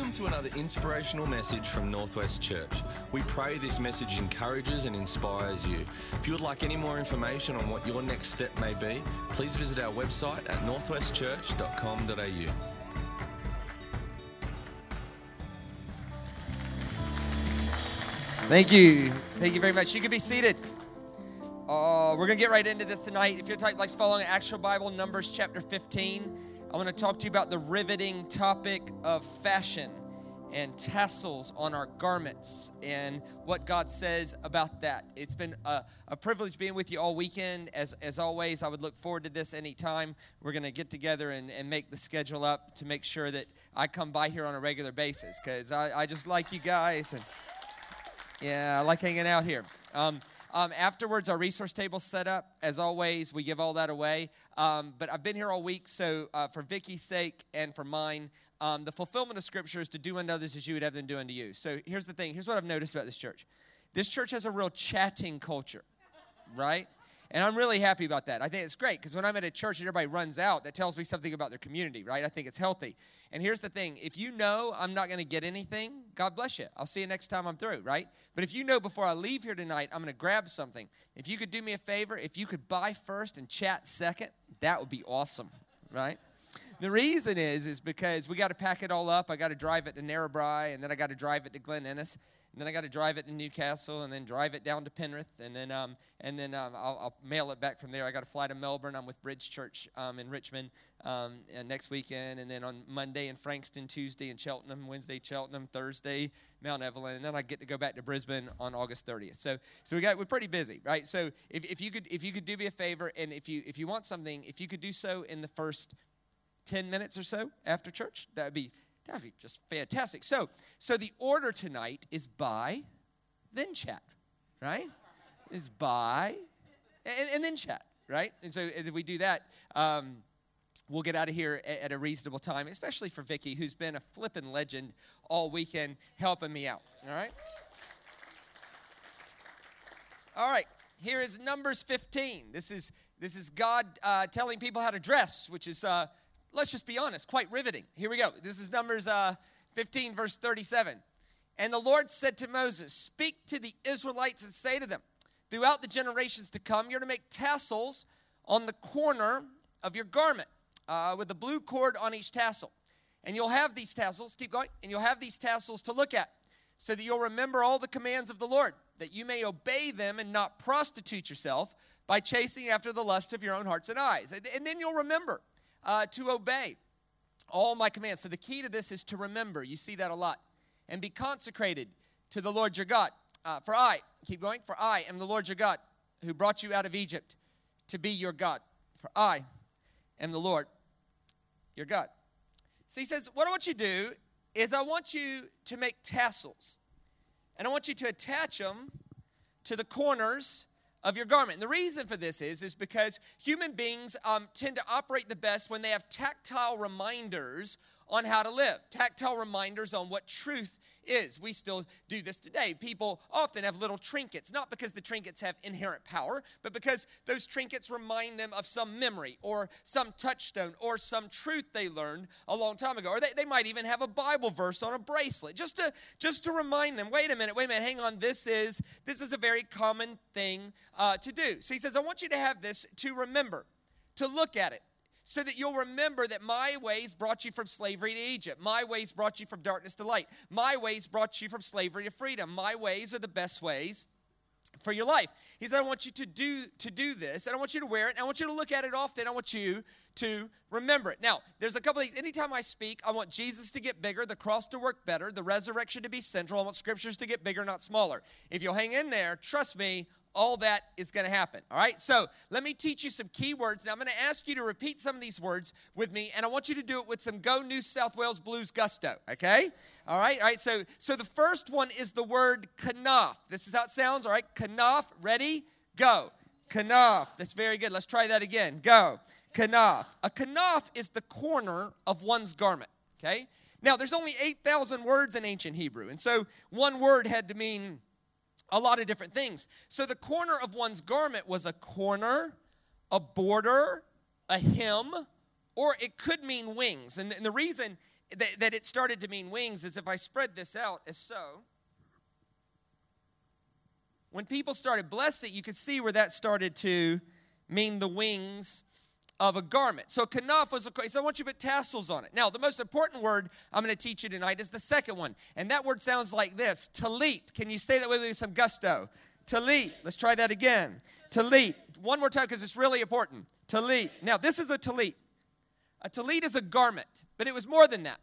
Welcome to another inspirational message from Northwest Church. We pray this message encourages and inspires you. If you would like any more information on what your next step may be, please visit our website at northwestchurch.com.au. Thank you. Thank you very much. You can be seated. Uh, we're going to get right into this tonight. If you're likes following actual Bible, Numbers chapter 15, I want to talk to you about the riveting topic of fashion and tassels on our garments and what God says about that. It's been a, a privilege being with you all weekend. As, as always, I would look forward to this anytime. We're going to get together and, and make the schedule up to make sure that I come by here on a regular basis because I, I just like you guys. And yeah, I like hanging out here. Um, um, afterwards, our resource table's set up. As always, we give all that away. Um, but I've been here all week, so uh, for Vicky's sake and for mine, um, the fulfillment of Scripture is to do unto others as you would have them do unto you. So here's the thing. Here's what I've noticed about this church. This church has a real chatting culture, right? And I'm really happy about that. I think it's great because when I'm at a church and everybody runs out, that tells me something about their community, right? I think it's healthy. And here's the thing if you know I'm not going to get anything, God bless you. I'll see you next time I'm through, right? But if you know before I leave here tonight, I'm going to grab something, if you could do me a favor, if you could buy first and chat second, that would be awesome, right? The reason is, is because we got to pack it all up. I got to drive it to Narrabri, and then I got to drive it to Glen Innes and then I got to drive it to Newcastle, and then drive it down to Penrith, and then um, and then um, I'll, I'll, mail it back from there. I got to fly to Melbourne. I'm with Bridge Church um, in Richmond um, next weekend, and then on Monday in Frankston, Tuesday in Cheltenham, Wednesday Cheltenham, Thursday Mount Evelyn, and then I get to go back to Brisbane on August 30th. So so we got we're pretty busy, right? So if, if you could if you could do me a favor, and if you if you want something, if you could do so in the first 10 minutes or so after church, that would be That'd be just fantastic. So, so the order tonight is buy, then chat, right? Is buy, and, and then chat, right? And so if we do that, um, we'll get out of here at, at a reasonable time, especially for Vicky, who's been a flippin' legend all weekend helping me out. All right. All right. Here is Numbers 15. This is this is God uh, telling people how to dress, which is uh, let's just be honest, quite riveting. Here we go. This is Numbers uh, 15, verse 37. And the Lord said to Moses, Speak to the Israelites and say to them, Throughout the generations to come, you're to make tassels on the corner of your garment uh, with a blue cord on each tassel. And you'll have these tassels, keep going, and you'll have these tassels to look at, so that you'll remember all the commands of the Lord, that you may obey them and not prostitute yourself by chasing after the lust of your own hearts and eyes. And, and then you'll remember uh, to obey all my commands. So the key to this is to remember. You see that a lot. And be consecrated to the Lord your God. Uh, for I, keep going, for I am the Lord your God who brought you out of Egypt to be your God. For I am the Lord your God. So he says, What I want you to do is I want you to make tassels. And I want you to attach them to the corners of your garment. And the reason for this is, is because human beings um, tend to operate the best when they have tactile reminders on how to live, tactile reminders on what truth is. We still do this today. People often have little trinkets, not because the trinkets have inherent power, but because those trinkets remind them of some memory or some touchstone or some truth they learned a long time ago. Or they, they might even have a Bible verse on a bracelet just to just to remind them, wait a minute, wait a minute, hang on, this is this is a very common thing uh, to do. So he says, I want you to have this to remember, to look at it so that you'll remember that my ways brought you from slavery to Egypt. My ways brought you from darkness to light. My ways brought you from slavery to freedom. My ways are the best ways for your life. He said, I want you to do to do this, and I want you to wear it, and I want you to look at it often. I want you to remember it. Now, there's a couple of things. Anytime I speak, I want Jesus to get bigger, the cross to work better, the resurrection to be central. I want scriptures to get bigger, not smaller. If you'll hang in there, trust me, all that is going to happen. All right. So let me teach you some key words. Now I'm going to ask you to repeat some of these words with me, and I want you to do it with some Go New South Wales Blues gusto. Okay. All right. All right. So so the first one is the word kanaf. This is how it sounds. All right. Kanaf. Ready? Go. Kanaf. That's very good. Let's try that again. Go. Kanaf. A kanaf is the corner of one's garment. Okay. Now there's only 8,000 words in ancient Hebrew, and so one word had to mean a lot of different things. So the corner of one's garment was a corner, a border, a hem, or it could mean wings. And, and the reason that, that it started to mean wings is if I spread this out as so. When people started blessing, you could see where that started to mean the wings of a garment. So kanaf was a so I want you to put tassels on it. Now, the most important word I'm going to teach you tonight is the second one. And that word sounds like this, talit. Can you say that with me some gusto? Talit. Let's try that again. Talit. One more time because it's really important. Talit. Now, this is a talit. A talit is a garment, but it was more than that.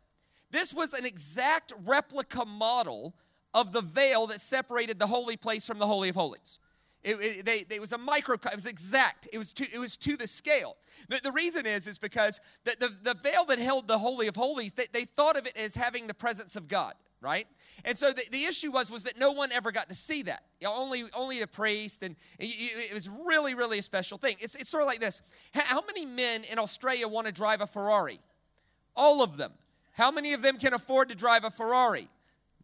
This was an exact replica model of the veil that separated the holy place from the Holy of Holies. It, it, they, it was a micro, it was exact. It was to, it was to the scale. The, the reason is, is because the, the, the veil that held the Holy of Holies, they, they thought of it as having the presence of God, right? And so the, the issue was, was that no one ever got to see that. You know, only, only the priest, and it, it was really, really a special thing. It's, it's sort of like this. How many men in Australia want to drive a Ferrari? All of them. How many of them can afford to drive a Ferrari?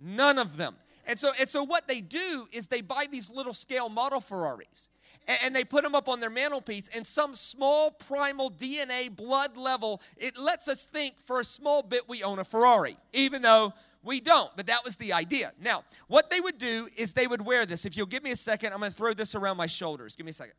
None of them. And so, and so what they do is they buy these little scale model Ferraris and, and they put them up on their mantelpiece and some small primal DNA blood level, it lets us think for a small bit we own a Ferrari, even though we don't, but that was the idea. Now, what they would do is they would wear this. If you'll give me a second, I'm going to throw this around my shoulders. Give me a second.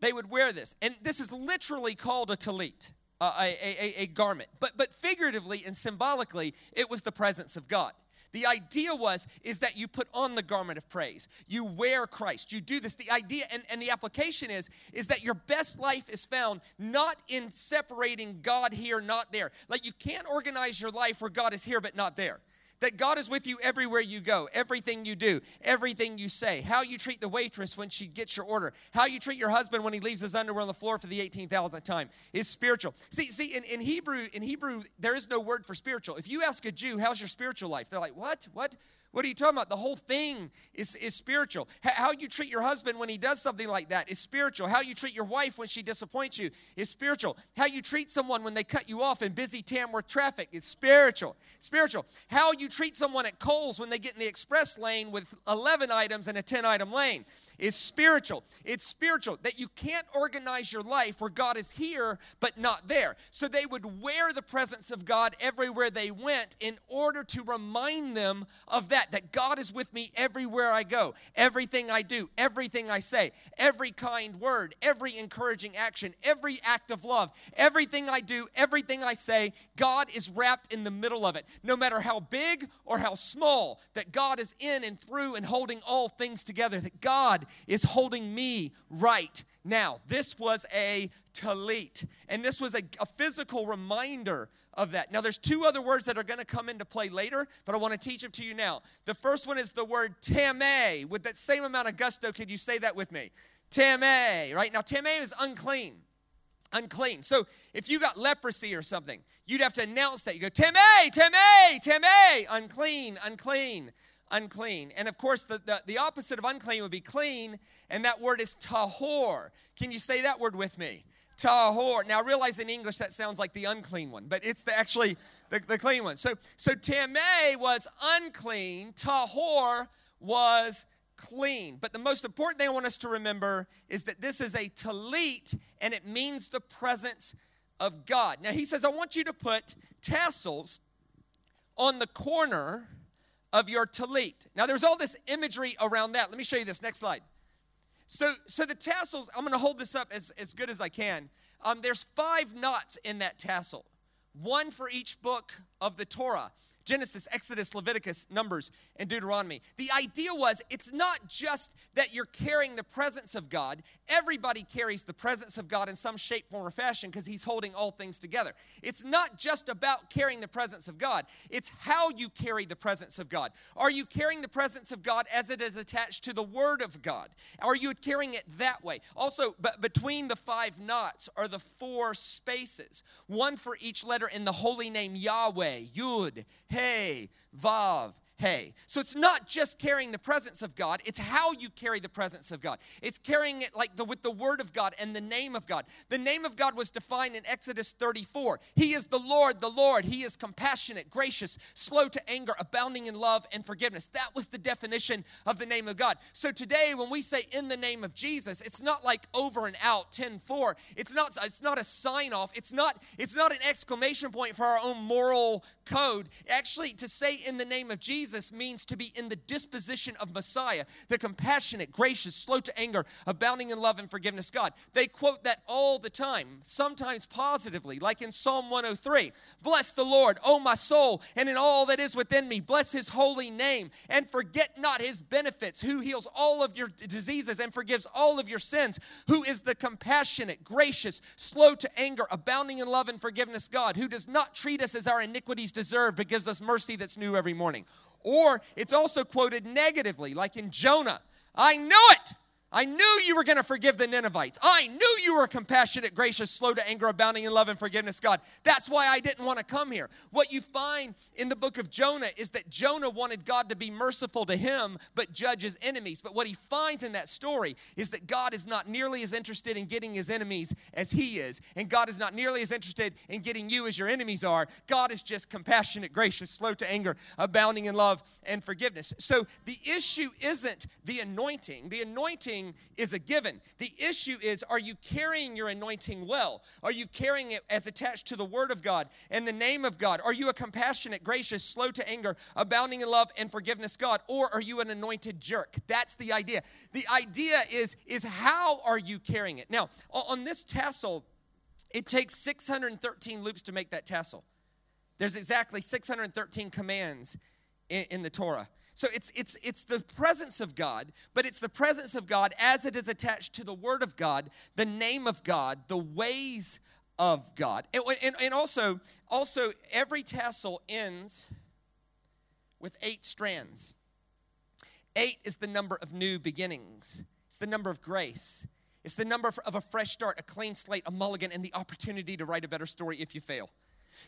They would wear this. And this is literally called a talit uh, a, a, a garment. But, but figuratively and symbolically, it was the presence of God. The idea was is that you put on the garment of praise. You wear Christ. You do this. The idea and, and the application is is that your best life is found not in separating God here, not there. Like you can't organize your life where God is here but not there that God is with you everywhere you go, everything you do, everything you say, how you treat the waitress when she gets your order, how you treat your husband when he leaves his underwear on the floor for the 18,000th time is spiritual. See, see, in, in Hebrew, in Hebrew, there is no word for spiritual. If you ask a Jew, how's your spiritual life? They're like, what? What? What are you talking about? The whole thing is, is spiritual. How you treat your husband when he does something like that is spiritual. How you treat your wife when she disappoints you is spiritual. How you treat someone when they cut you off in busy Tamworth traffic is spiritual. Spiritual. How you treat someone at Coles when they get in the express lane with 11 items and a 10 item lane is spiritual. It's spiritual that you can't organize your life where God is here but not there. So they would wear the presence of God everywhere they went in order to remind them of that, that God is with me everywhere I go, everything I do, everything I say, every kind word, every encouraging action, every act of love, everything I do, everything I say, God is wrapped in the middle of it. No matter how big or how small, that God is in and through and holding all things together, that God is holding me right now. This was a talit, and this was a, a physical reminder of that. Now, there's two other words that are going to come into play later, but I want to teach them to you now. The first one is the word Tameh. With that same amount of gusto, could you say that with me? Tameh, right? Now, Tameh is unclean. Unclean. So if you got leprosy or something, you'd have to announce that. You go, Tameh, Tameh, Tameh, unclean, unclean unclean. And of course, the, the, the, opposite of unclean would be clean, and that word is tahor. Can you say that word with me? Tahor. Now, I realize in English that sounds like the unclean one, but it's the, actually the, the clean one. So, so Tameh was unclean, Tahor was clean. But the most important thing I want us to remember is that this is a talit, and it means the presence of God. Now, he says, I want you to put tassels on the corner of your talit. Now, there's all this imagery around that. Let me show you this. Next slide. So, so the tassels, I'm going to hold this up as, as good as I can. Um, there's five knots in that tassel, one for each book of the Torah. Genesis, Exodus, Leviticus, Numbers, and Deuteronomy. The idea was it's not just that you're carrying the presence of God. Everybody carries the presence of God in some shape, form, or fashion because He's holding all things together. It's not just about carrying the presence of God, it's how you carry the presence of God. Are you carrying the presence of God as it is attached to the Word of God? Are you carrying it that way? Also, but between the five knots are the four spaces, one for each letter in the holy name Yahweh, Yud, He, Vav, hey. So it's not just carrying the presence of God, it's how you carry the presence of God. It's carrying it like the, with the word of God and the name of God. The name of God was defined in Exodus 34. He is the Lord, the Lord. He is compassionate, gracious, slow to anger, abounding in love and forgiveness. That was the definition of the name of God. So today when we say in the name of Jesus, it's not like over and out 10-4. It's not it's not a sign off. It's not it's not an exclamation point for our own moral code. Actually to say in the name of Jesus Jesus means to be in the disposition of Messiah, the compassionate, gracious, slow to anger, abounding in love and forgiveness God. They quote that all the time, sometimes positively, like in Psalm 103 Bless the Lord, O my soul, and in all that is within me. Bless his holy name, and forget not his benefits, who heals all of your diseases and forgives all of your sins, who is the compassionate, gracious, slow to anger, abounding in love and forgiveness God, who does not treat us as our iniquities deserve, but gives us mercy that's new every morning. Or it's also quoted negatively, like in Jonah. I knew it. I knew you were going to forgive the Ninevites. I knew you were compassionate, gracious, slow to anger, abounding in love and forgiveness, God. That's why I didn't want to come here. What you find in the book of Jonah is that Jonah wanted God to be merciful to him, but judge his enemies. But what he finds in that story is that God is not nearly as interested in getting his enemies as he is. And God is not nearly as interested in getting you as your enemies are. God is just compassionate, gracious, slow to anger, abounding in love and forgiveness. So the issue isn't the anointing. The anointing anointing is a given. The issue is are you carrying your anointing well? Are you carrying it as attached to the Word of God and the name of God? Are you a compassionate, gracious, slow to anger, abounding in love and forgiveness God? Or are you an anointed jerk? That's the idea. The idea is, is how are you carrying it? Now, on this tassel, it takes 613 loops to make that tassel. There's exactly 613 commands in, in the Torah. So it's it's it's the presence of God, but it's the presence of God as it is attached to the word of God, the name of God, the ways of God. And, and, and also also every tassel ends with eight strands. Eight is the number of new beginnings. It's the number of grace. It's the number of a fresh start, a clean slate, a mulligan, and the opportunity to write a better story if you fail.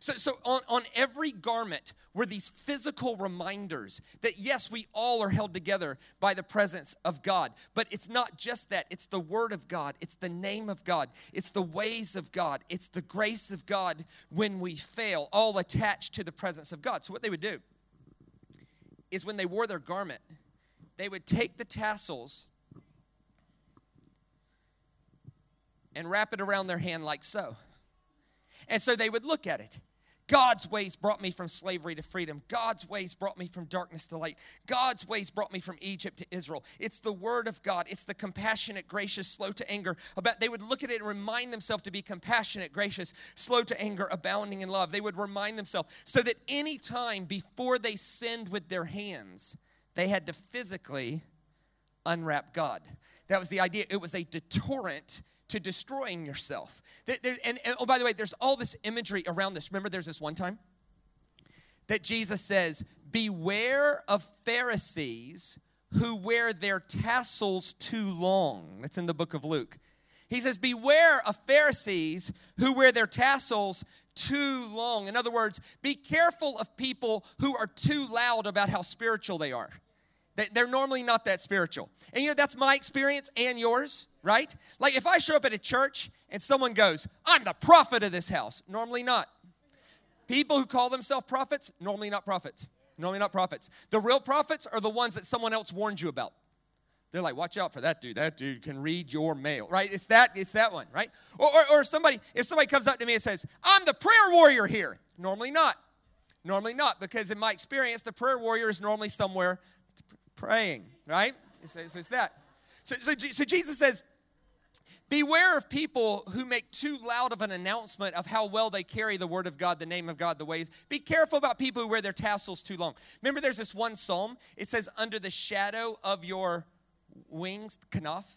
So, so on, on every garment were these physical reminders that yes, we all are held together by the presence of God. But it's not just that, it's the Word of God, it's the name of God, it's the ways of God, it's the grace of God when we fail, all attached to the presence of God. So, what they would do is when they wore their garment, they would take the tassels and wrap it around their hand like so. And so they would look at it. God's ways brought me from slavery to freedom. God's ways brought me from darkness to light. God's ways brought me from Egypt to Israel. It's the word of God. It's the compassionate, gracious, slow to anger. About they would look at it and remind themselves to be compassionate, gracious, slow to anger, abounding in love. They would remind themselves so that any time before they sinned with their hands, they had to physically unwrap God. That was the idea. It was a deterrent to destroying yourself. There, and, and oh, by the way, there's all this imagery around this. Remember, there's this one time that Jesus says, Beware of Pharisees who wear their tassels too long. That's in the book of Luke. He says, Beware of Pharisees who wear their tassels too long. In other words, be careful of people who are too loud about how spiritual they are. They're normally not that spiritual. And you know, that's my experience and yours right? Like if I show up at a church and someone goes, I'm the prophet of this house, normally not. People who call themselves prophets, normally not prophets. Normally not prophets. The real prophets are the ones that someone else warned you about. They're like, watch out for that dude. That dude can read your mail, right? It's that, it's that one, right? Or, or, or somebody, if somebody comes up to me and says, I'm the prayer warrior here. Normally not. Normally not, because in my experience, the prayer warrior is normally somewhere praying, right? So, so it's that. So, so, so Jesus says, Beware of people who make too loud of an announcement of how well they carry the word of God, the name of God, the ways. Be careful about people who wear their tassels too long. Remember, there's this one psalm. It says, Under the shadow of your wings, kanaf.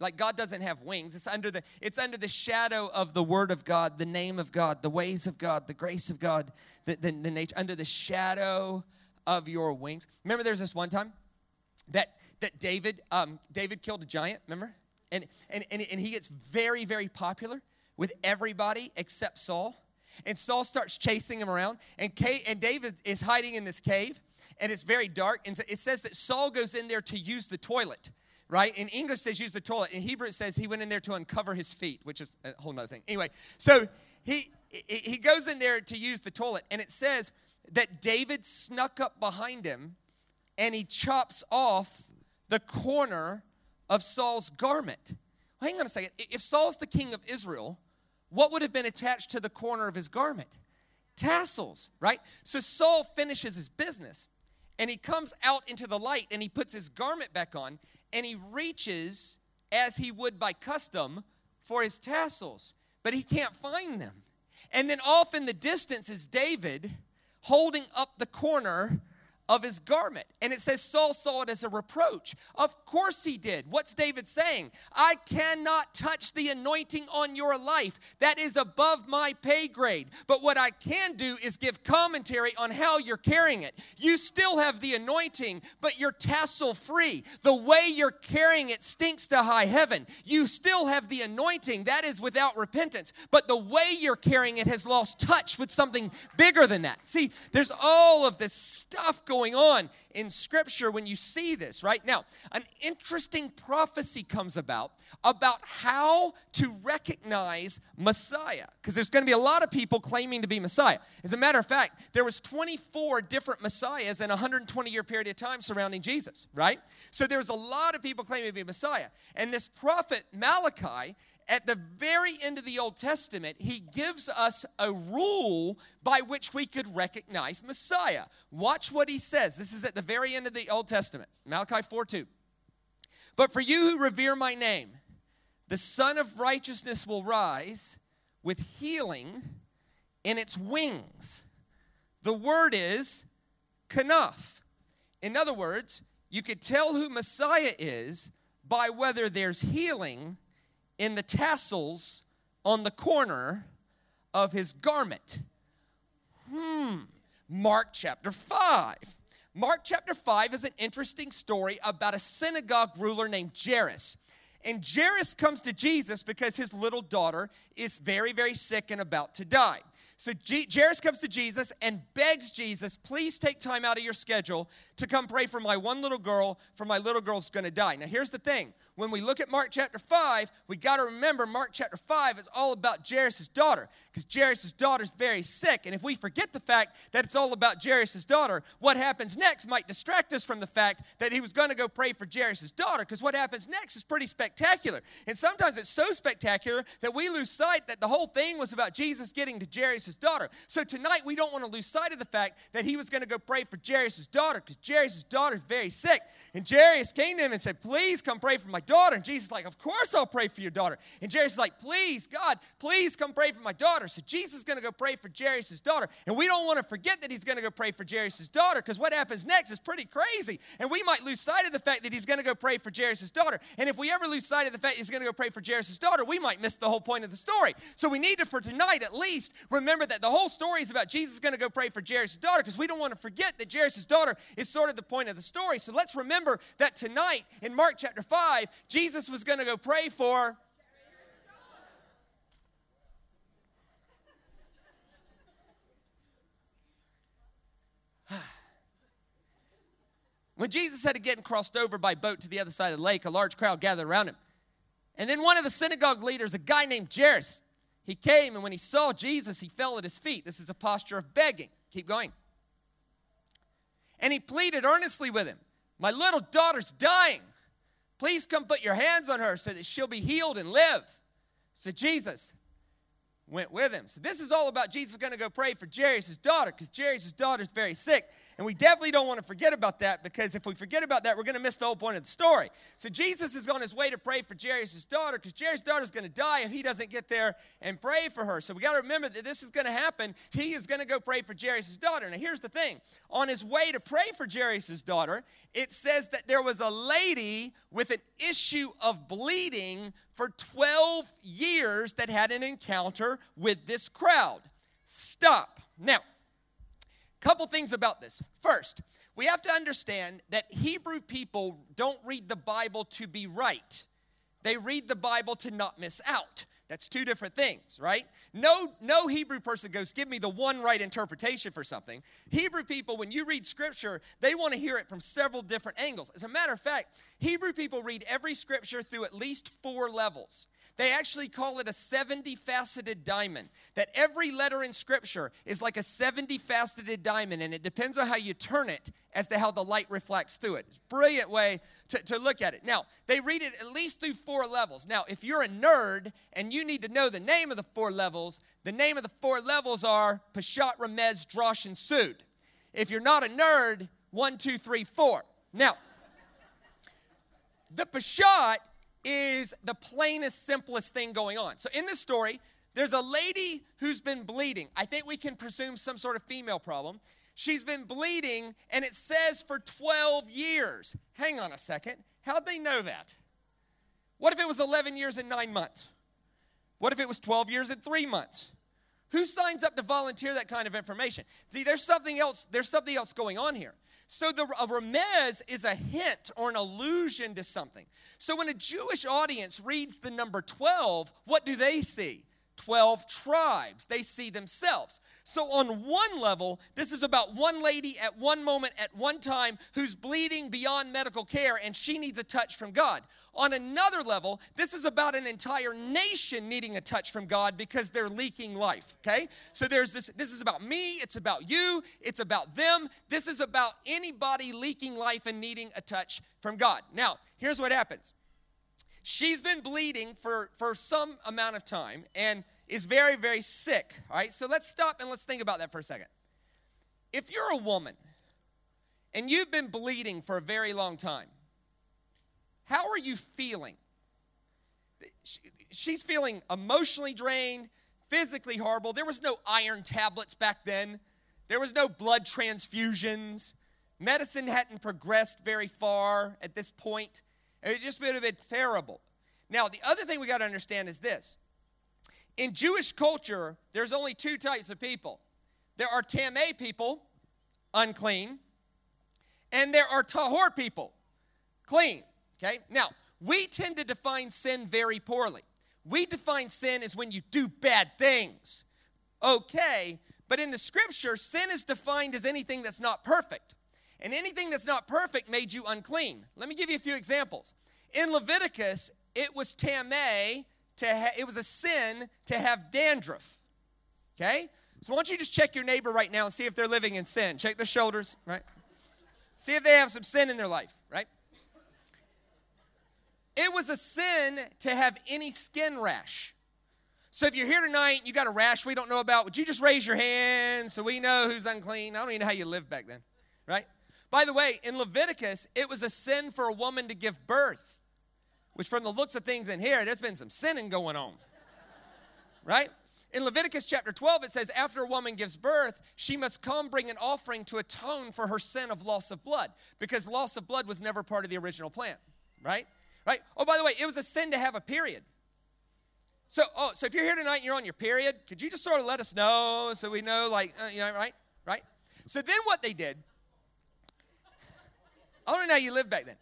Like God doesn't have wings. It's under the it's under the shadow of the word of God, the name of God, the ways of God, the grace of God, the, the, the nature, under the shadow of your wings. Remember, there's this one time that that David um, David killed a giant. Remember? and, and, and, and he gets very, very popular with everybody except Saul. And Saul starts chasing him around, and, and David is hiding in this cave. and it's very dark. And it says that Saul goes in there to use the toilet, right? In English, says use the toilet. In Hebrew, it says he went in there to uncover his feet, which is a whole other thing. Anyway, so he he goes in there to use the toilet, and it says that David snuck up behind him and he chops off the corner of Saul's garment. Well, hang on a second. If Saul's the king of Israel, what would have been attached to the corner of his garment? Tassels, right? So Saul finishes his business and he comes out into the light and he puts his garment back on and he reaches as he would by custom for his tassels, but he can't find them. And then off in the distance is David holding up the corner of his garment. And it says Saul saw it as a reproach. Of course he did. What's David saying? I cannot touch the anointing on your life. That is above my pay grade. But what I can do is give commentary on how you're carrying it. You still have the anointing, but you're tassel free. The way you're carrying it stinks to high heaven. You still have the anointing. That is without repentance. But the way you're carrying it has lost touch with something bigger than that. See, there's all of this stuff going going on in Scripture when you see this, right? Now, an interesting prophecy comes about about how to recognize Messiah, because there's going to be a lot of people claiming to be Messiah. As a matter of fact, there was 24 different Messiahs in a 120 year period of time surrounding Jesus, right? So there's a lot of people claiming to be Messiah. And this prophet Malachi at the very end of the Old Testament, he gives us a rule by which we could recognize Messiah. Watch what he says. This is at the very end of the Old Testament, Malachi 4 2. But for you who revere my name, the Sun of Righteousness will rise with healing in its wings. The word is kanaf. In other words, you could tell who Messiah is by whether there's healing in the tassels on the corner of his garment. Hmm. Mark chapter 5. Mark chapter 5 is an interesting story about a synagogue ruler named Jairus. And Jairus comes to Jesus because his little daughter is very, very sick and about to die. So Jairus comes to Jesus and begs Jesus, please take time out of your schedule to come pray for my one little girl, for my little girl's gonna die. Now, here's the thing when we look at Mark chapter 5, we got to remember Mark chapter 5 is all about Jairus' daughter because Jairus' daughter is very sick. And if we forget the fact that it's all about Jairus' daughter, what happens next might distract us from the fact that he was going to go pray for Jairus' daughter because what happens next is pretty spectacular. And sometimes it's so spectacular that we lose sight that the whole thing was about Jesus getting to Jairus' daughter. So tonight we don't want to lose sight of the fact that he was going to go pray for Jairus' daughter because Jairus' daughter is very sick. And Jairus came to him and said, Please come pray for my daughter. And Jesus is like, Of course I'll pray for your daughter. And Jairus is like, Please, God, please come pray for my daughter. So Jesus is going to go pray for Jairus' daughter. And we don't want to forget that he's going to go pray for Jairus' daughter because what happens next is pretty crazy. And we might lose sight of the fact that he's going to go pray for Jairus' daughter. And if we ever lose sight of the fact he's going to go pray for Jairus' daughter, we might miss the whole point of the story. So we need to, for tonight at least, remember that the whole story is about Jesus going to go pray for Jairus' daughter because we don't want to forget that Jairus' daughter is sort of the point of the story. So let's remember that tonight in Mark chapter 5, Jesus was going to go pray for. When Jesus had get crossed over by boat to the other side of the lake, a large crowd gathered around him. And then one of the synagogue leaders, a guy named Jairus, he came and when he saw Jesus, he fell at his feet. This is a posture of begging. Keep going. And he pleaded earnestly with him My little daughter's dying. Please come put your hands on her so that she'll be healed and live. So Jesus went with him. So this is all about Jesus going to go pray for Jairus' daughter because Jairus' daughter is very sick. And we definitely don't want to forget about that because if we forget about that, we're going to miss the whole point of the story. So Jesus is on his way to pray for Jairus' daughter because Jairus' daughter is going to die if he doesn't get there and pray for her. So we got to remember that this is going to happen. He is going to go pray for Jairus' daughter. Now here's the thing. On his way to pray for Jairus' daughter, it says that there was a lady with an issue of bleeding for 12 years that had an encounter with this crowd. Stop. Now, Couple things about this. First, we have to understand that Hebrew people don't read the Bible to be right, they read the Bible to not miss out. That's two different things, right? No, no Hebrew person goes, give me the one right interpretation for something. Hebrew people, when you read scripture, they want to hear it from several different angles. As a matter of fact, Hebrew people read every scripture through at least four levels. They actually call it a 70 faceted diamond. That every letter in Scripture is like a 70 faceted diamond, and it depends on how you turn it as to how the light reflects through it. It's brilliant way to, to look at it. Now, they read it at least through four levels. Now, if you're a nerd and you need to know the name of the four levels, the name of the four levels are Peshat, Remez, Drosh, and Sud. If you're not a nerd, one, two, three, four. Now, the Peshat is the plainest, simplest thing going on. So in this story, there's a lady who's been bleeding. I think we can presume some sort of female problem. She's been bleeding, and it says for 12 years. Hang on a second. How'd they know that? What if it was 11 years and nine months? What if it was 12 years and three months? Who signs up to volunteer that kind of information? See, there's something else, there's something else going on here. So the a remez is a hint or an allusion to something. So when a Jewish audience reads the number 12, what do they see? 12 tribes. They see themselves. So, on one level, this is about one lady at one moment, at one time, who's bleeding beyond medical care and she needs a touch from God. On another level, this is about an entire nation needing a touch from God because they're leaking life, okay? So, there's this this is about me, it's about you, it's about them. This is about anybody leaking life and needing a touch from God. Now, here's what happens she's been bleeding for, for some amount of time and is very, very sick. All right, so let's stop and let's think about that for a second. If you're a woman and you've been bleeding for a very long time, how are you feeling? She's feeling emotionally drained, physically horrible. There was no iron tablets back then, there was no blood transfusions. Medicine hadn't progressed very far at this point. It just would have been terrible. Now, the other thing we got to understand is this. In Jewish culture, there's only two types of people. There are Tameh people, unclean, and there are Tahor people, clean. Okay? Now, we tend to define sin very poorly. We define sin as when you do bad things. Okay, but in the scripture, sin is defined as anything that's not perfect. And anything that's not perfect made you unclean. Let me give you a few examples. In Leviticus, it was tameh to ha- it was a sin to have dandruff. Okay? So why don't you just check your neighbor right now and see if they're living in sin. Check their shoulders, right? See if they have some sin in their life, right? It was a sin to have any skin rash. So if you're here tonight and you got a rash we don't know about, would you just raise your hand so we know who's unclean? I don't even know how you lived back then, right? By the way, in Leviticus, it was a sin for a woman to give birth, which from the looks of things in here, there's been some sinning going on. Right? In Leviticus chapter 12, it says, After a woman gives birth, she must come bring an offering to atone for her sin of loss of blood, because loss of blood was never part of the original plan. Right? Right? Oh, by the way, it was a sin to have a period. So, oh, so if you're here tonight and you're on your period, could you just sort of let us know so we know, like, uh, you know, right? Right? So then what they did I want to know how you lived back then.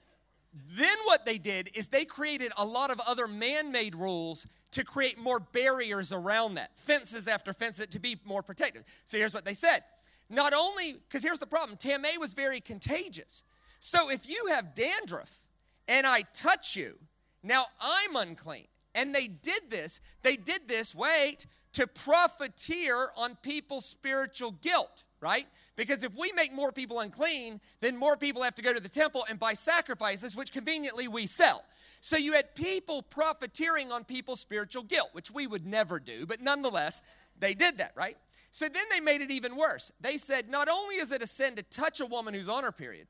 Then what they did is they created a lot of other man-made rules to create more barriers around that, fences after fences to be more protective. So here's what they said. Not only, because here's the problem, Tameh was very contagious. So if you have dandruff and I touch you, now I'm unclean. And they did this, they did this, wait, to profiteer on people's spiritual guilt, right? Because if we make more people unclean, then more people have to go to the temple and buy sacrifices, which conveniently we sell. So you had people profiteering on people's spiritual guilt, which we would never do, but nonetheless, they did that, right? So then they made it even worse. They said, not only is it a sin to touch a woman who's on her period,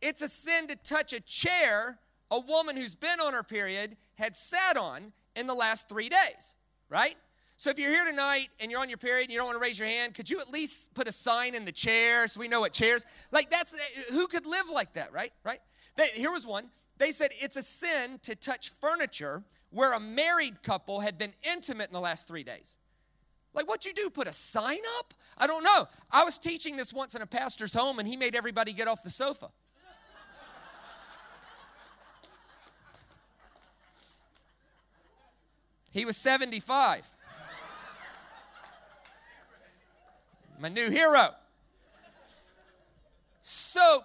it's a sin to touch a chair a woman who's been on her period had sat on in the last three days, right? So if you're here tonight and you're on your period and you don't want to raise your hand, could you at least put a sign in the chair so we know what chairs? Like that's eh, who could live like that, right? Right? They, here was one. They said it's a sin to touch furniture where a married couple had been intimate in the last three days. Like what you do? Put a sign up? I don't know. I was teaching this once in a pastor's home and he made everybody get off the sofa. He was 75. My new hero. So,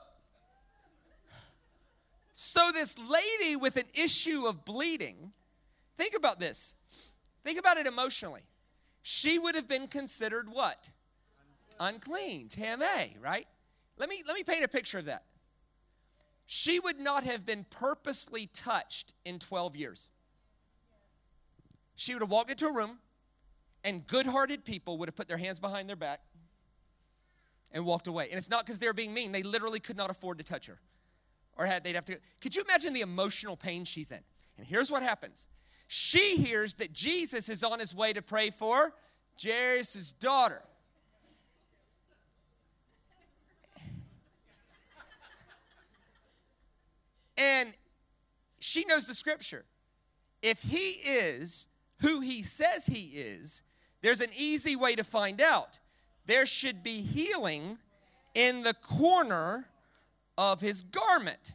so this lady with an issue of bleeding, think about this. Think about it emotionally. She would have been considered what? Unclean, Tameh, right? Let me let me paint a picture of that. She would not have been purposely touched in 12 years. She would have walked into a room, and good hearted people would have put their hands behind their back and walked away. And it's not because they were being mean, they literally could not afford to touch her. Or had they'd have to. Could you imagine the emotional pain she's in? And here's what happens she hears that Jesus is on his way to pray for Jairus' daughter. And she knows the scripture. If he is who he says he is, there's an easy way to find out. There should be healing in the corner of his garment.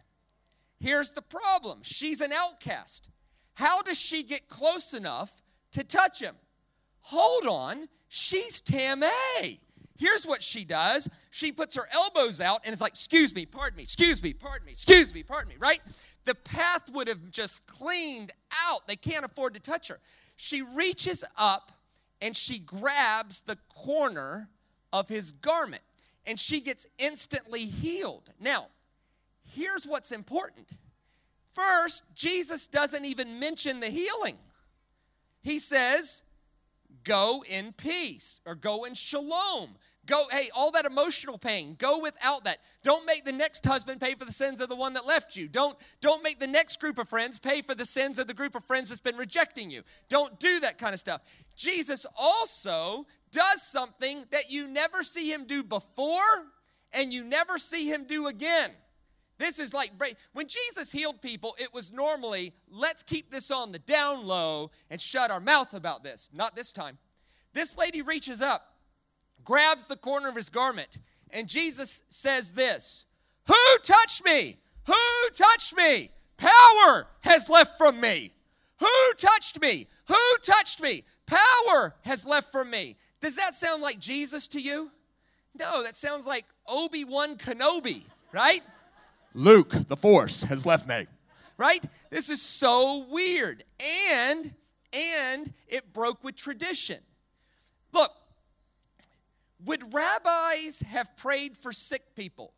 Here's the problem she's an outcast. How does she get close enough to touch him? Hold on, she's Tameh. Here's what she does she puts her elbows out and is like, Excuse me, pardon me, excuse me, pardon me, excuse me, pardon me, right? The path would have just cleaned out. They can't afford to touch her. She reaches up and she grabs the corner of his garment and she gets instantly healed. Now, here's what's important. First, Jesus doesn't even mention the healing. He says, go in peace or go in shalom. Go, hey, all that emotional pain, go without that. Don't make the next husband pay for the sins of the one that left you. Don't, don't make the next group of friends pay for the sins of the group of friends that's been rejecting you. Don't do that kind of stuff. Jesus also does something that you never see him do before and you never see him do again. This is like when Jesus healed people, it was normally, let's keep this on the down low and shut our mouth about this. Not this time. This lady reaches up, grabs the corner of his garment, and Jesus says this Who touched me? Who touched me? Power has left from me. Who touched me? Who touched me? Power has left from me. Does that sound like Jesus to you? No, that sounds like Obi Wan Kenobi, right? Luke, the force has left me. Right? This is so weird. And and it broke with tradition. Look, would rabbis have prayed for sick people?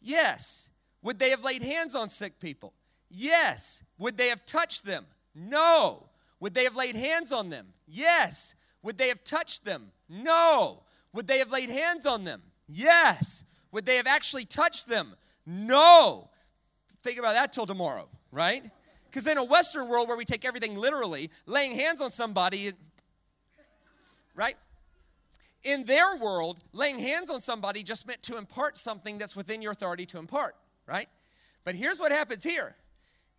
Yes. Would they have laid hands on sick people? Yes. Would they have touched them? No. Would they have laid hands on them? Yes. Would they have touched them? No. Would they have laid hands on them? Yes. Would they have actually touched them? No. Think about that till tomorrow, right? Because in a Western world where we take everything literally, laying hands on somebody, right? In their world, laying hands on somebody just meant to impart something that's within your authority to impart, right? But here's what happens here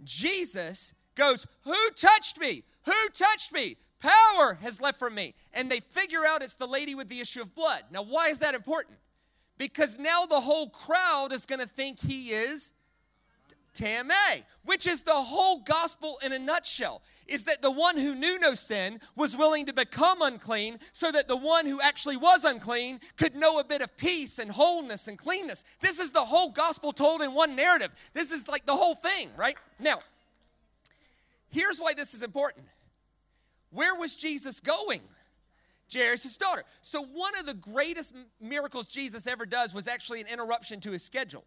Jesus goes, Who touched me? Who touched me? Power has left from me. And they figure out it's the lady with the issue of blood. Now, why is that important? because now the whole crowd is going to think he is Tameh, which is the whole gospel in a nutshell. Is that the one who knew no sin was willing to become unclean so that the one who actually was unclean could know a bit of peace and wholeness and cleanness. This is the whole gospel told in one narrative. This is like the whole thing, right? Now, here's why this is important. Where was Jesus going? Jairus' daughter. So, one of the greatest miracles Jesus ever does was actually an interruption to his schedule,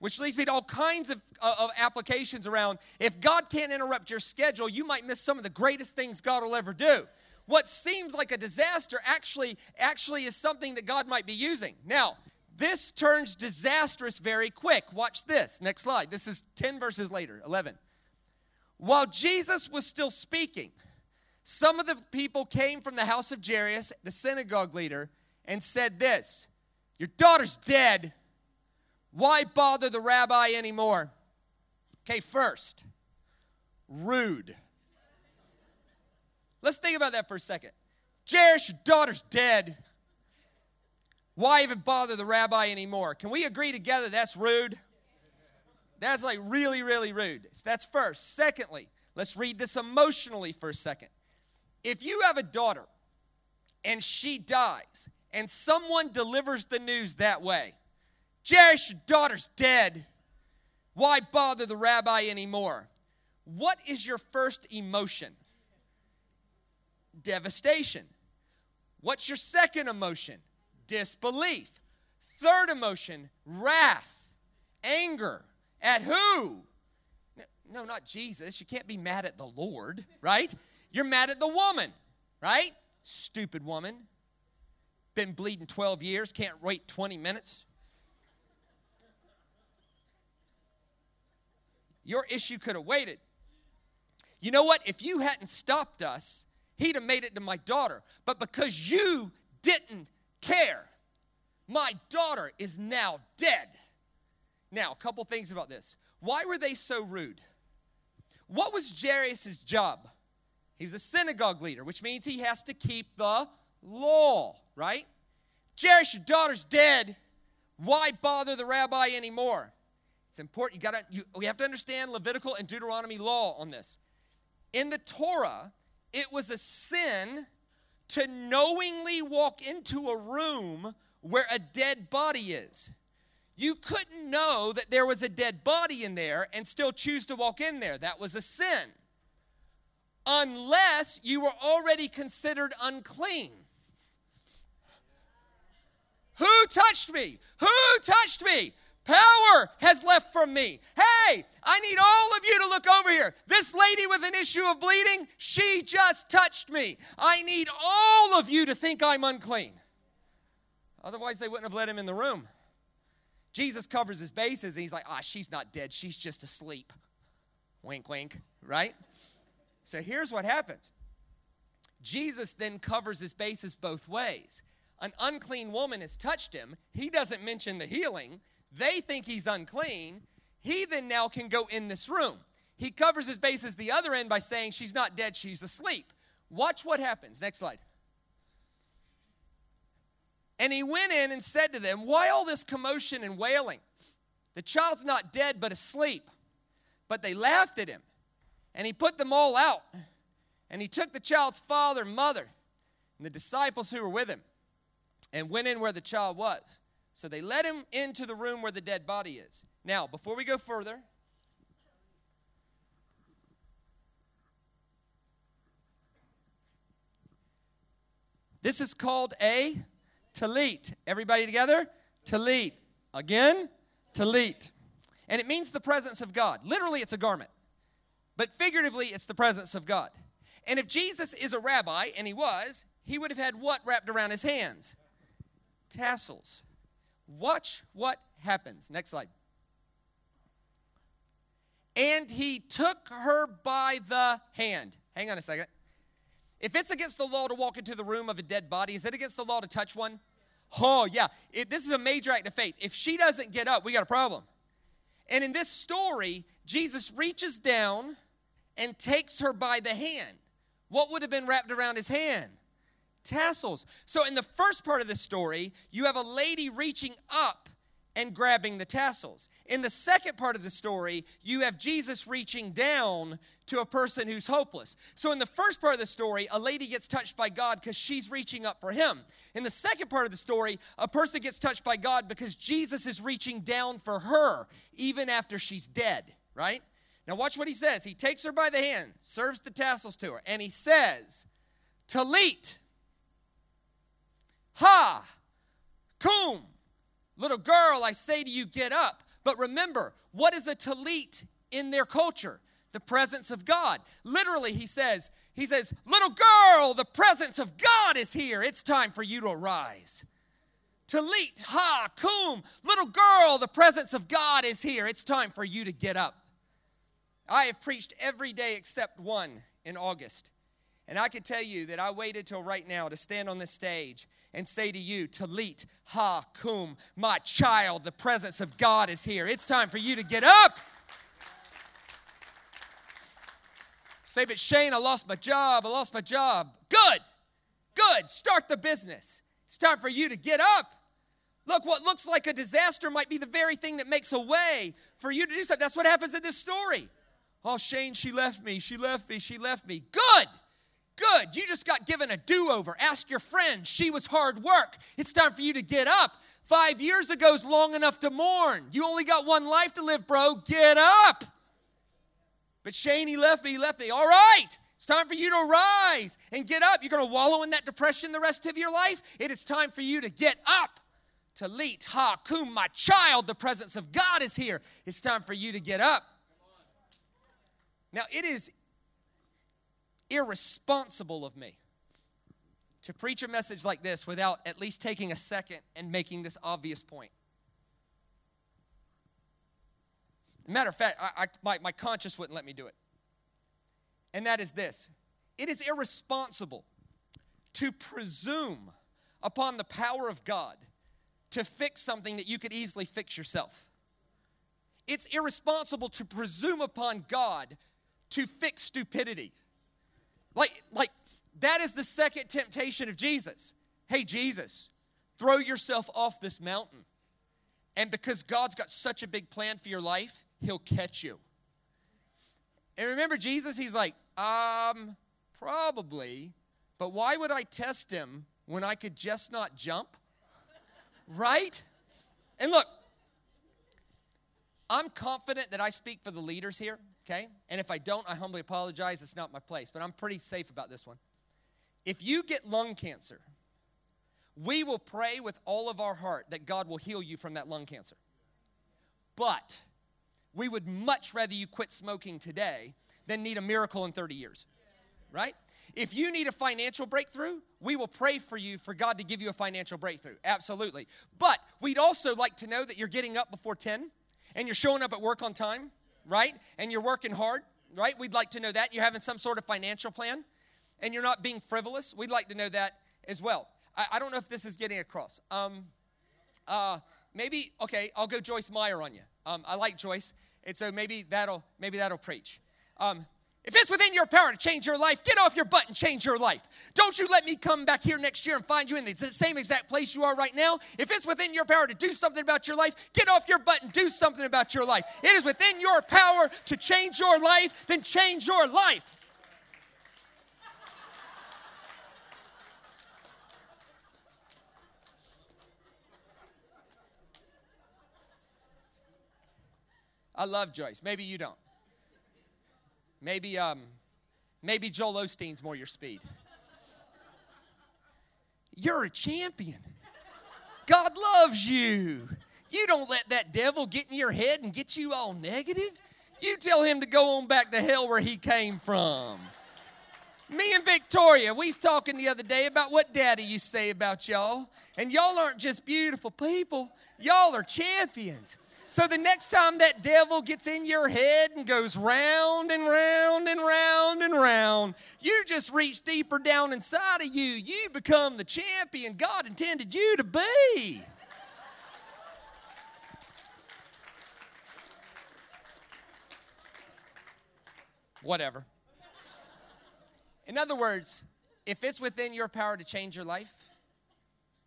which leads me to all kinds of, uh, of applications around if God can't interrupt your schedule, you might miss some of the greatest things God will ever do. What seems like a disaster actually, actually is something that God might be using. Now, this turns disastrous very quick. Watch this. Next slide. This is 10 verses later, 11. While Jesus was still speaking, some of the people came from the house of Jairus, the synagogue leader, and said this Your daughter's dead. Why bother the rabbi anymore? Okay, first, rude. Let's think about that for a second. Jairus, your daughter's dead. Why even bother the rabbi anymore? Can we agree together that's rude? That's like really, really rude. That's first. Secondly, let's read this emotionally for a second. If you have a daughter and she dies and someone delivers the news that way, Jairus, your daughter's dead. Why bother the rabbi anymore? What is your first emotion? Devastation. What's your second emotion? Disbelief. Third emotion, wrath, anger. At who? No, not Jesus. You can't be mad at the Lord, right? You're mad at the woman, right? Stupid woman. Been bleeding 12 years, can't wait 20 minutes. Your issue could have waited. You know what? If you hadn't stopped us, he'd have made it to my daughter. But because you didn't care, my daughter is now dead. Now, a couple things about this. Why were they so rude? What was Jairus' job? He was a synagogue leader, which means he has to keep the law, right? Jairus, your daughter's dead. Why bother the rabbi anymore? It's important. You got to. You, we have to understand Levitical and Deuteronomy law on this. In the Torah, it was a sin to knowingly walk into a room where a dead body is. You couldn't know that there was a dead body in there and still choose to walk in there. That was a sin. Unless you were already considered unclean. Who touched me? Who touched me? Power has left from me. Hey, I need all of you to look over here. This lady with an issue of bleeding, she just touched me. I need all of you to think I'm unclean. Otherwise, they wouldn't have let him in the room. Jesus covers his bases and he's like, ah, she's not dead. She's just asleep. Wink, wink, right? So here's what happens Jesus then covers his bases both ways. An unclean woman has touched him. He doesn't mention the healing. They think he's unclean. He then now can go in this room. He covers his bases the other end by saying she's not dead, she's asleep. Watch what happens. Next slide. And he went in and said to them, Why all this commotion and wailing? The child's not dead, but asleep. But they laughed at him. And he put them all out. And he took the child's father and mother and the disciples who were with him and went in where the child was. So they led him into the room where the dead body is. Now, before we go further, this is called a talit. Everybody together? Talit. Again, talit. And it means the presence of God. Literally, it's a garment. But figuratively, it's the presence of God. And if Jesus is a rabbi, and he was, he would have had what wrapped around his hands? Tassels. Watch what happens. Next slide. And he took her by the hand. Hang on a second. If it's against the law to walk into the room of a dead body, is it against the law to touch one? Oh, yeah. It, this is a major act of faith. If she doesn't get up, we got a problem. And in this story, Jesus reaches down and takes her by the hand. What would have been wrapped around his hand? tassels. So, in the first part of the story, you have a lady reaching up and grabbing the tassels. In the second part of the story, you have Jesus reaching down to a person who's hopeless. So, in the first part of the story, a lady gets touched by God because she's reaching up for him. In the second part of the story, a person gets touched by God because Jesus is reaching down for her, even after she's dead, right? Now, watch what he says. He takes her by the hand, serves the tassels to her, and he says, Talit, Ha! Kum! Little girl, I say to you, get up. But remember, what is a talit in their culture? The presence of God. Literally, he says, he says, little girl, the presence of God is here. It's time for you to arise. Talit, ha, kum, little girl, the presence of God is here. It's time for you to get up. I have preached every day except one in August. And I can tell you that I waited till right now to stand on this stage and say to you, Talit Ha Kum, my child, the presence of God is here. It's time for you to get up. Say, but Shane, I lost my job. I lost my job. Good, good. Start the business. It's time for you to get up. Look, what looks like a disaster might be the very thing that makes a way for you to do something. That's what happens in this story. Oh, Shane, she left me. She left me. She left me. Good. Good. You just got given a do over. Ask your friend. She was hard work. It's time for you to get up. Five years ago is long enough to mourn. You only got one life to live, bro. Get up. But Shane, he left me. He left me. All right. It's time for you to rise and get up. You're going to wallow in that depression the rest of your life. It is time for you to get up. Talit ha kum, my child, the presence of God is here. It's time for you to get up. Now, it is irresponsible of me to preach a message like this without at least taking a second and making this obvious point. Matter of fact, I, I, my, my conscience wouldn't let me do it. And that is this it is irresponsible to presume upon the power of God to fix something that you could easily fix yourself. It's irresponsible to presume upon God to fix stupidity. Like, like that is the second temptation of Jesus. Hey, Jesus, throw yourself off this mountain. And because God's got such a big plan for your life, He'll catch you. And remember, Jesus, He's like, um, probably, but why would I test Him when I could just not jump? Right? And look, I'm confident that I speak for the leaders here, okay? And if I don't, I humbly apologize. It's not my place, but I'm pretty safe about this one. If you get lung cancer, we will pray with all of our heart that God will heal you from that lung cancer. But we would much rather you quit smoking today than need a miracle in 30 years, right? If you need a financial breakthrough, we will pray for you for God to give you a financial breakthrough. Absolutely. But we'd also like to know that you're getting up before 10 and you're showing up at work on time, right? And you're working hard, right? We'd like to know that. You're having some sort of financial plan and you're not being frivolous. We'd like to know that as well. I, I don't know if this is getting across. Um, uh, maybe, okay, I'll go Joyce Meyer on you. Um, I like Joyce, and so maybe that'll, maybe that'll preach. Um, if it's within your power to change your life, get off your butt and change your life. Don't you let me come back here next year and find you in the same exact place you are right now. If it's within your power to do something about your life, get off your butt and do something about your life. It is within your power to change your life, then change your life. I love Joyce. Maybe you don't. Maybe, um, maybe Joel Osteen's more your speed. You're a champion. God loves you. You don't let that devil get in your head and get you all negative. You tell him to go on back to hell where he came from. Me and Victoria, we was talking the other day about what daddy used to say about y'all. And y'all aren't just beautiful people, y'all are champions. So the next time that devil gets in your head and goes round and round and round and round, you just reach deeper down inside of you. You become the champion God intended you to be. Whatever. In other words, if it's within your power to change your life,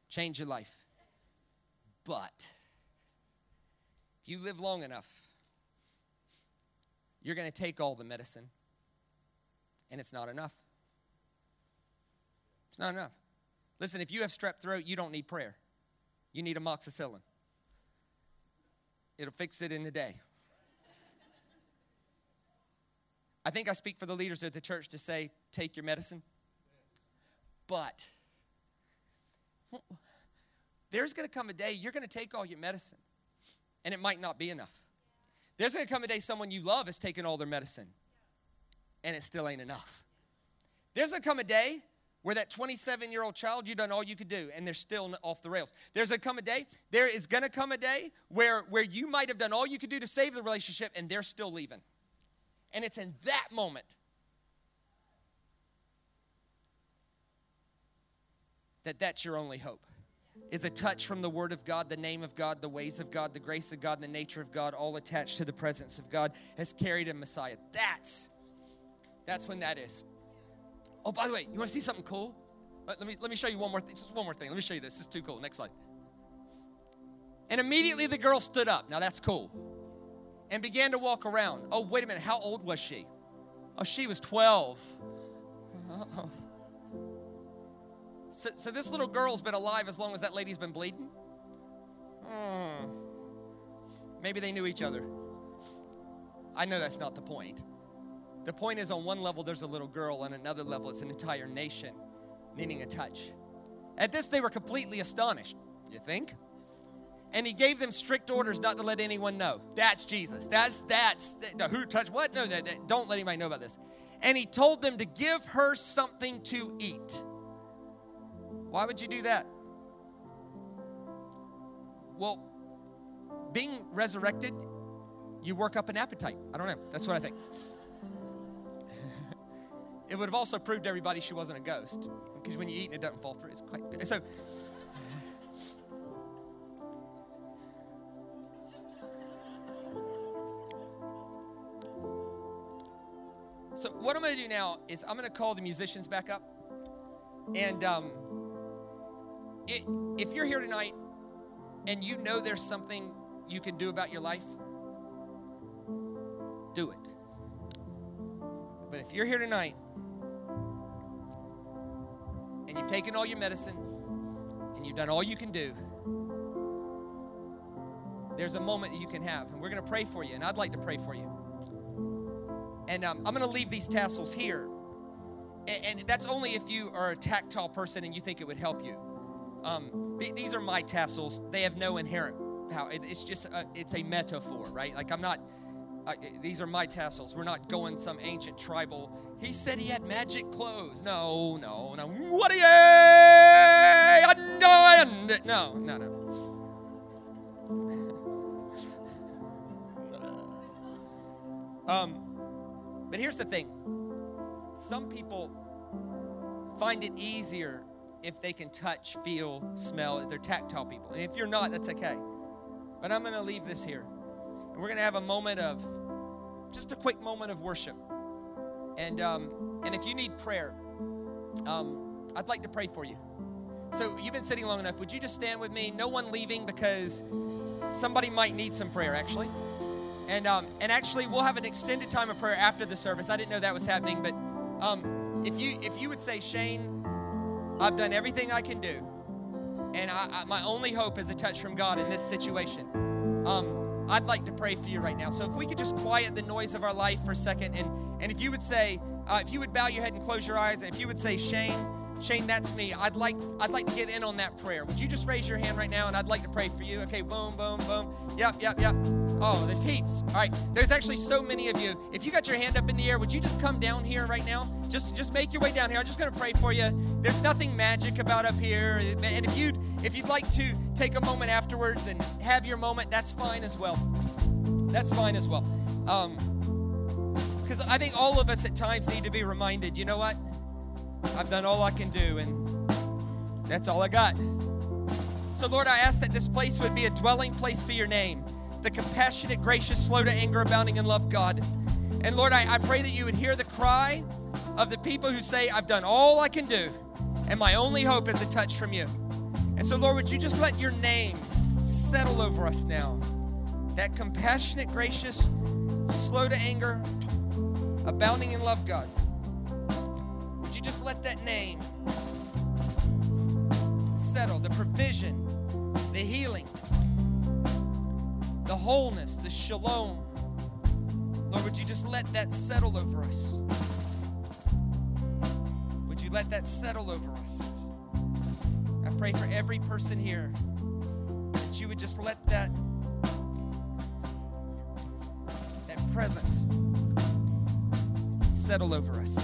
change your life. But if you live long enough, you're going to take all the medicine, and it's not enough. It's not enough. Listen, if you have strep throat, you don't need prayer. You need amoxicillin. It'll fix it in a day. I think I speak for the leaders of the church to say, take your medicine. But there's going to come a day you're going to take all your medicine and it might not be enough. There's gonna come a day someone you love is taking all their medicine and it still ain't enough. There's gonna come a day where that 27 year old child, you've done all you could do and they're still off the rails. There's gonna come a day, there is gonna come a day where, where you might have done all you could do to save the relationship and they're still leaving. And it's in that moment that that's your only hope is a touch from the Word of God, the name of God, the ways of God, the grace of God, the nature of God, all attached to the presence of God, has carried a Messiah. That's that's when that is. Oh, by the way, you want to see something cool? Let, let me let me show you one more thing. Just one more thing. Let me show you this. This is too cool. Next slide. And immediately the girl stood up. Now that's cool. And began to walk around. Oh, wait a minute. How old was she? Oh, she was 12. Uh-oh. So, so this little girl's been alive as long as that lady's been bleeding? Hmm. Maybe they knew each other. I know that's not the point. The point is, on one level, there's a little girl, on another level, it's an entire nation needing a touch. At this, they were completely astonished. You think? And he gave them strict orders not to let anyone know. That's Jesus. That's that's the, who touched what? No, that, that, don't let anybody know about this. And he told them to give her something to eat. Why would you do that? Well, being resurrected, you work up an appetite. I don't know. That's what I think. it would have also proved everybody she wasn't a ghost. Because when you eat and it doesn't fall through, it's quite. So, So, what I'm going to do now is I'm going to call the musicians back up. And um, it, if you're here tonight and you know there's something you can do about your life, do it. But if you're here tonight and you've taken all your medicine and you've done all you can do, there's a moment that you can have. And we're going to pray for you. And I'd like to pray for you. And um, I'm going to leave these tassels here. And, and, that's only if you are a tactile person and you think it would help you. Um, th- these are my tassels. They have no inherent power. It, it's just a, it's a metaphor, right? Like I'm not. I, these are my tassels. We're not going some ancient tribal. He said he had magic clothes. No, no, no. What are you? No, no, no. um, but here's the thing some people find it easier if they can touch, feel, smell. They're tactile people. And if you're not, that's okay. But I'm going to leave this here. And we're going to have a moment of, just a quick moment of worship. And, um, and if you need prayer, um, I'd like to pray for you. So you've been sitting long enough. Would you just stand with me? No one leaving because somebody might need some prayer, actually. And um, and actually, we'll have an extended time of prayer after the service. I didn't know that was happening, but um, if you if you would say, Shane, I've done everything I can do, and I, I, my only hope is a touch from God in this situation. Um, I'd like to pray for you right now. So if we could just quiet the noise of our life for a second, and and if you would say, uh, if you would bow your head and close your eyes, and if you would say, Shane. Shane, that's me. I'd like I'd like to get in on that prayer. Would you just raise your hand right now and I'd like to pray for you? Okay, boom, boom, boom. Yep, yep, yep. Oh, there's heaps. All right. There's actually so many of you. If you got your hand up in the air, would you just come down here right now? Just just make your way down here. I'm just to pray for you. There's nothing magic about up here. And if you'd if you'd like to take a moment afterwards and have your moment, that's fine as well. That's fine as well. Um because I think all of us at times need to be reminded, you know what? I've done all I can do, and that's all I got. So, Lord, I ask that this place would be a dwelling place for your name, the compassionate, gracious, slow to anger, abounding in love God. And Lord, I, I pray that you would hear the cry of the people who say, I've done all I can do, and my only hope is a touch from you. And so, Lord, would you just let your name settle over us now? That compassionate, gracious, slow to anger, abounding in love God Would you just let that name settle the provision, wholeness, the shalom. Lord, would you just let that settle over us? Would you let that settle over us? I pray for every person here that you would just let that that presence settle over us.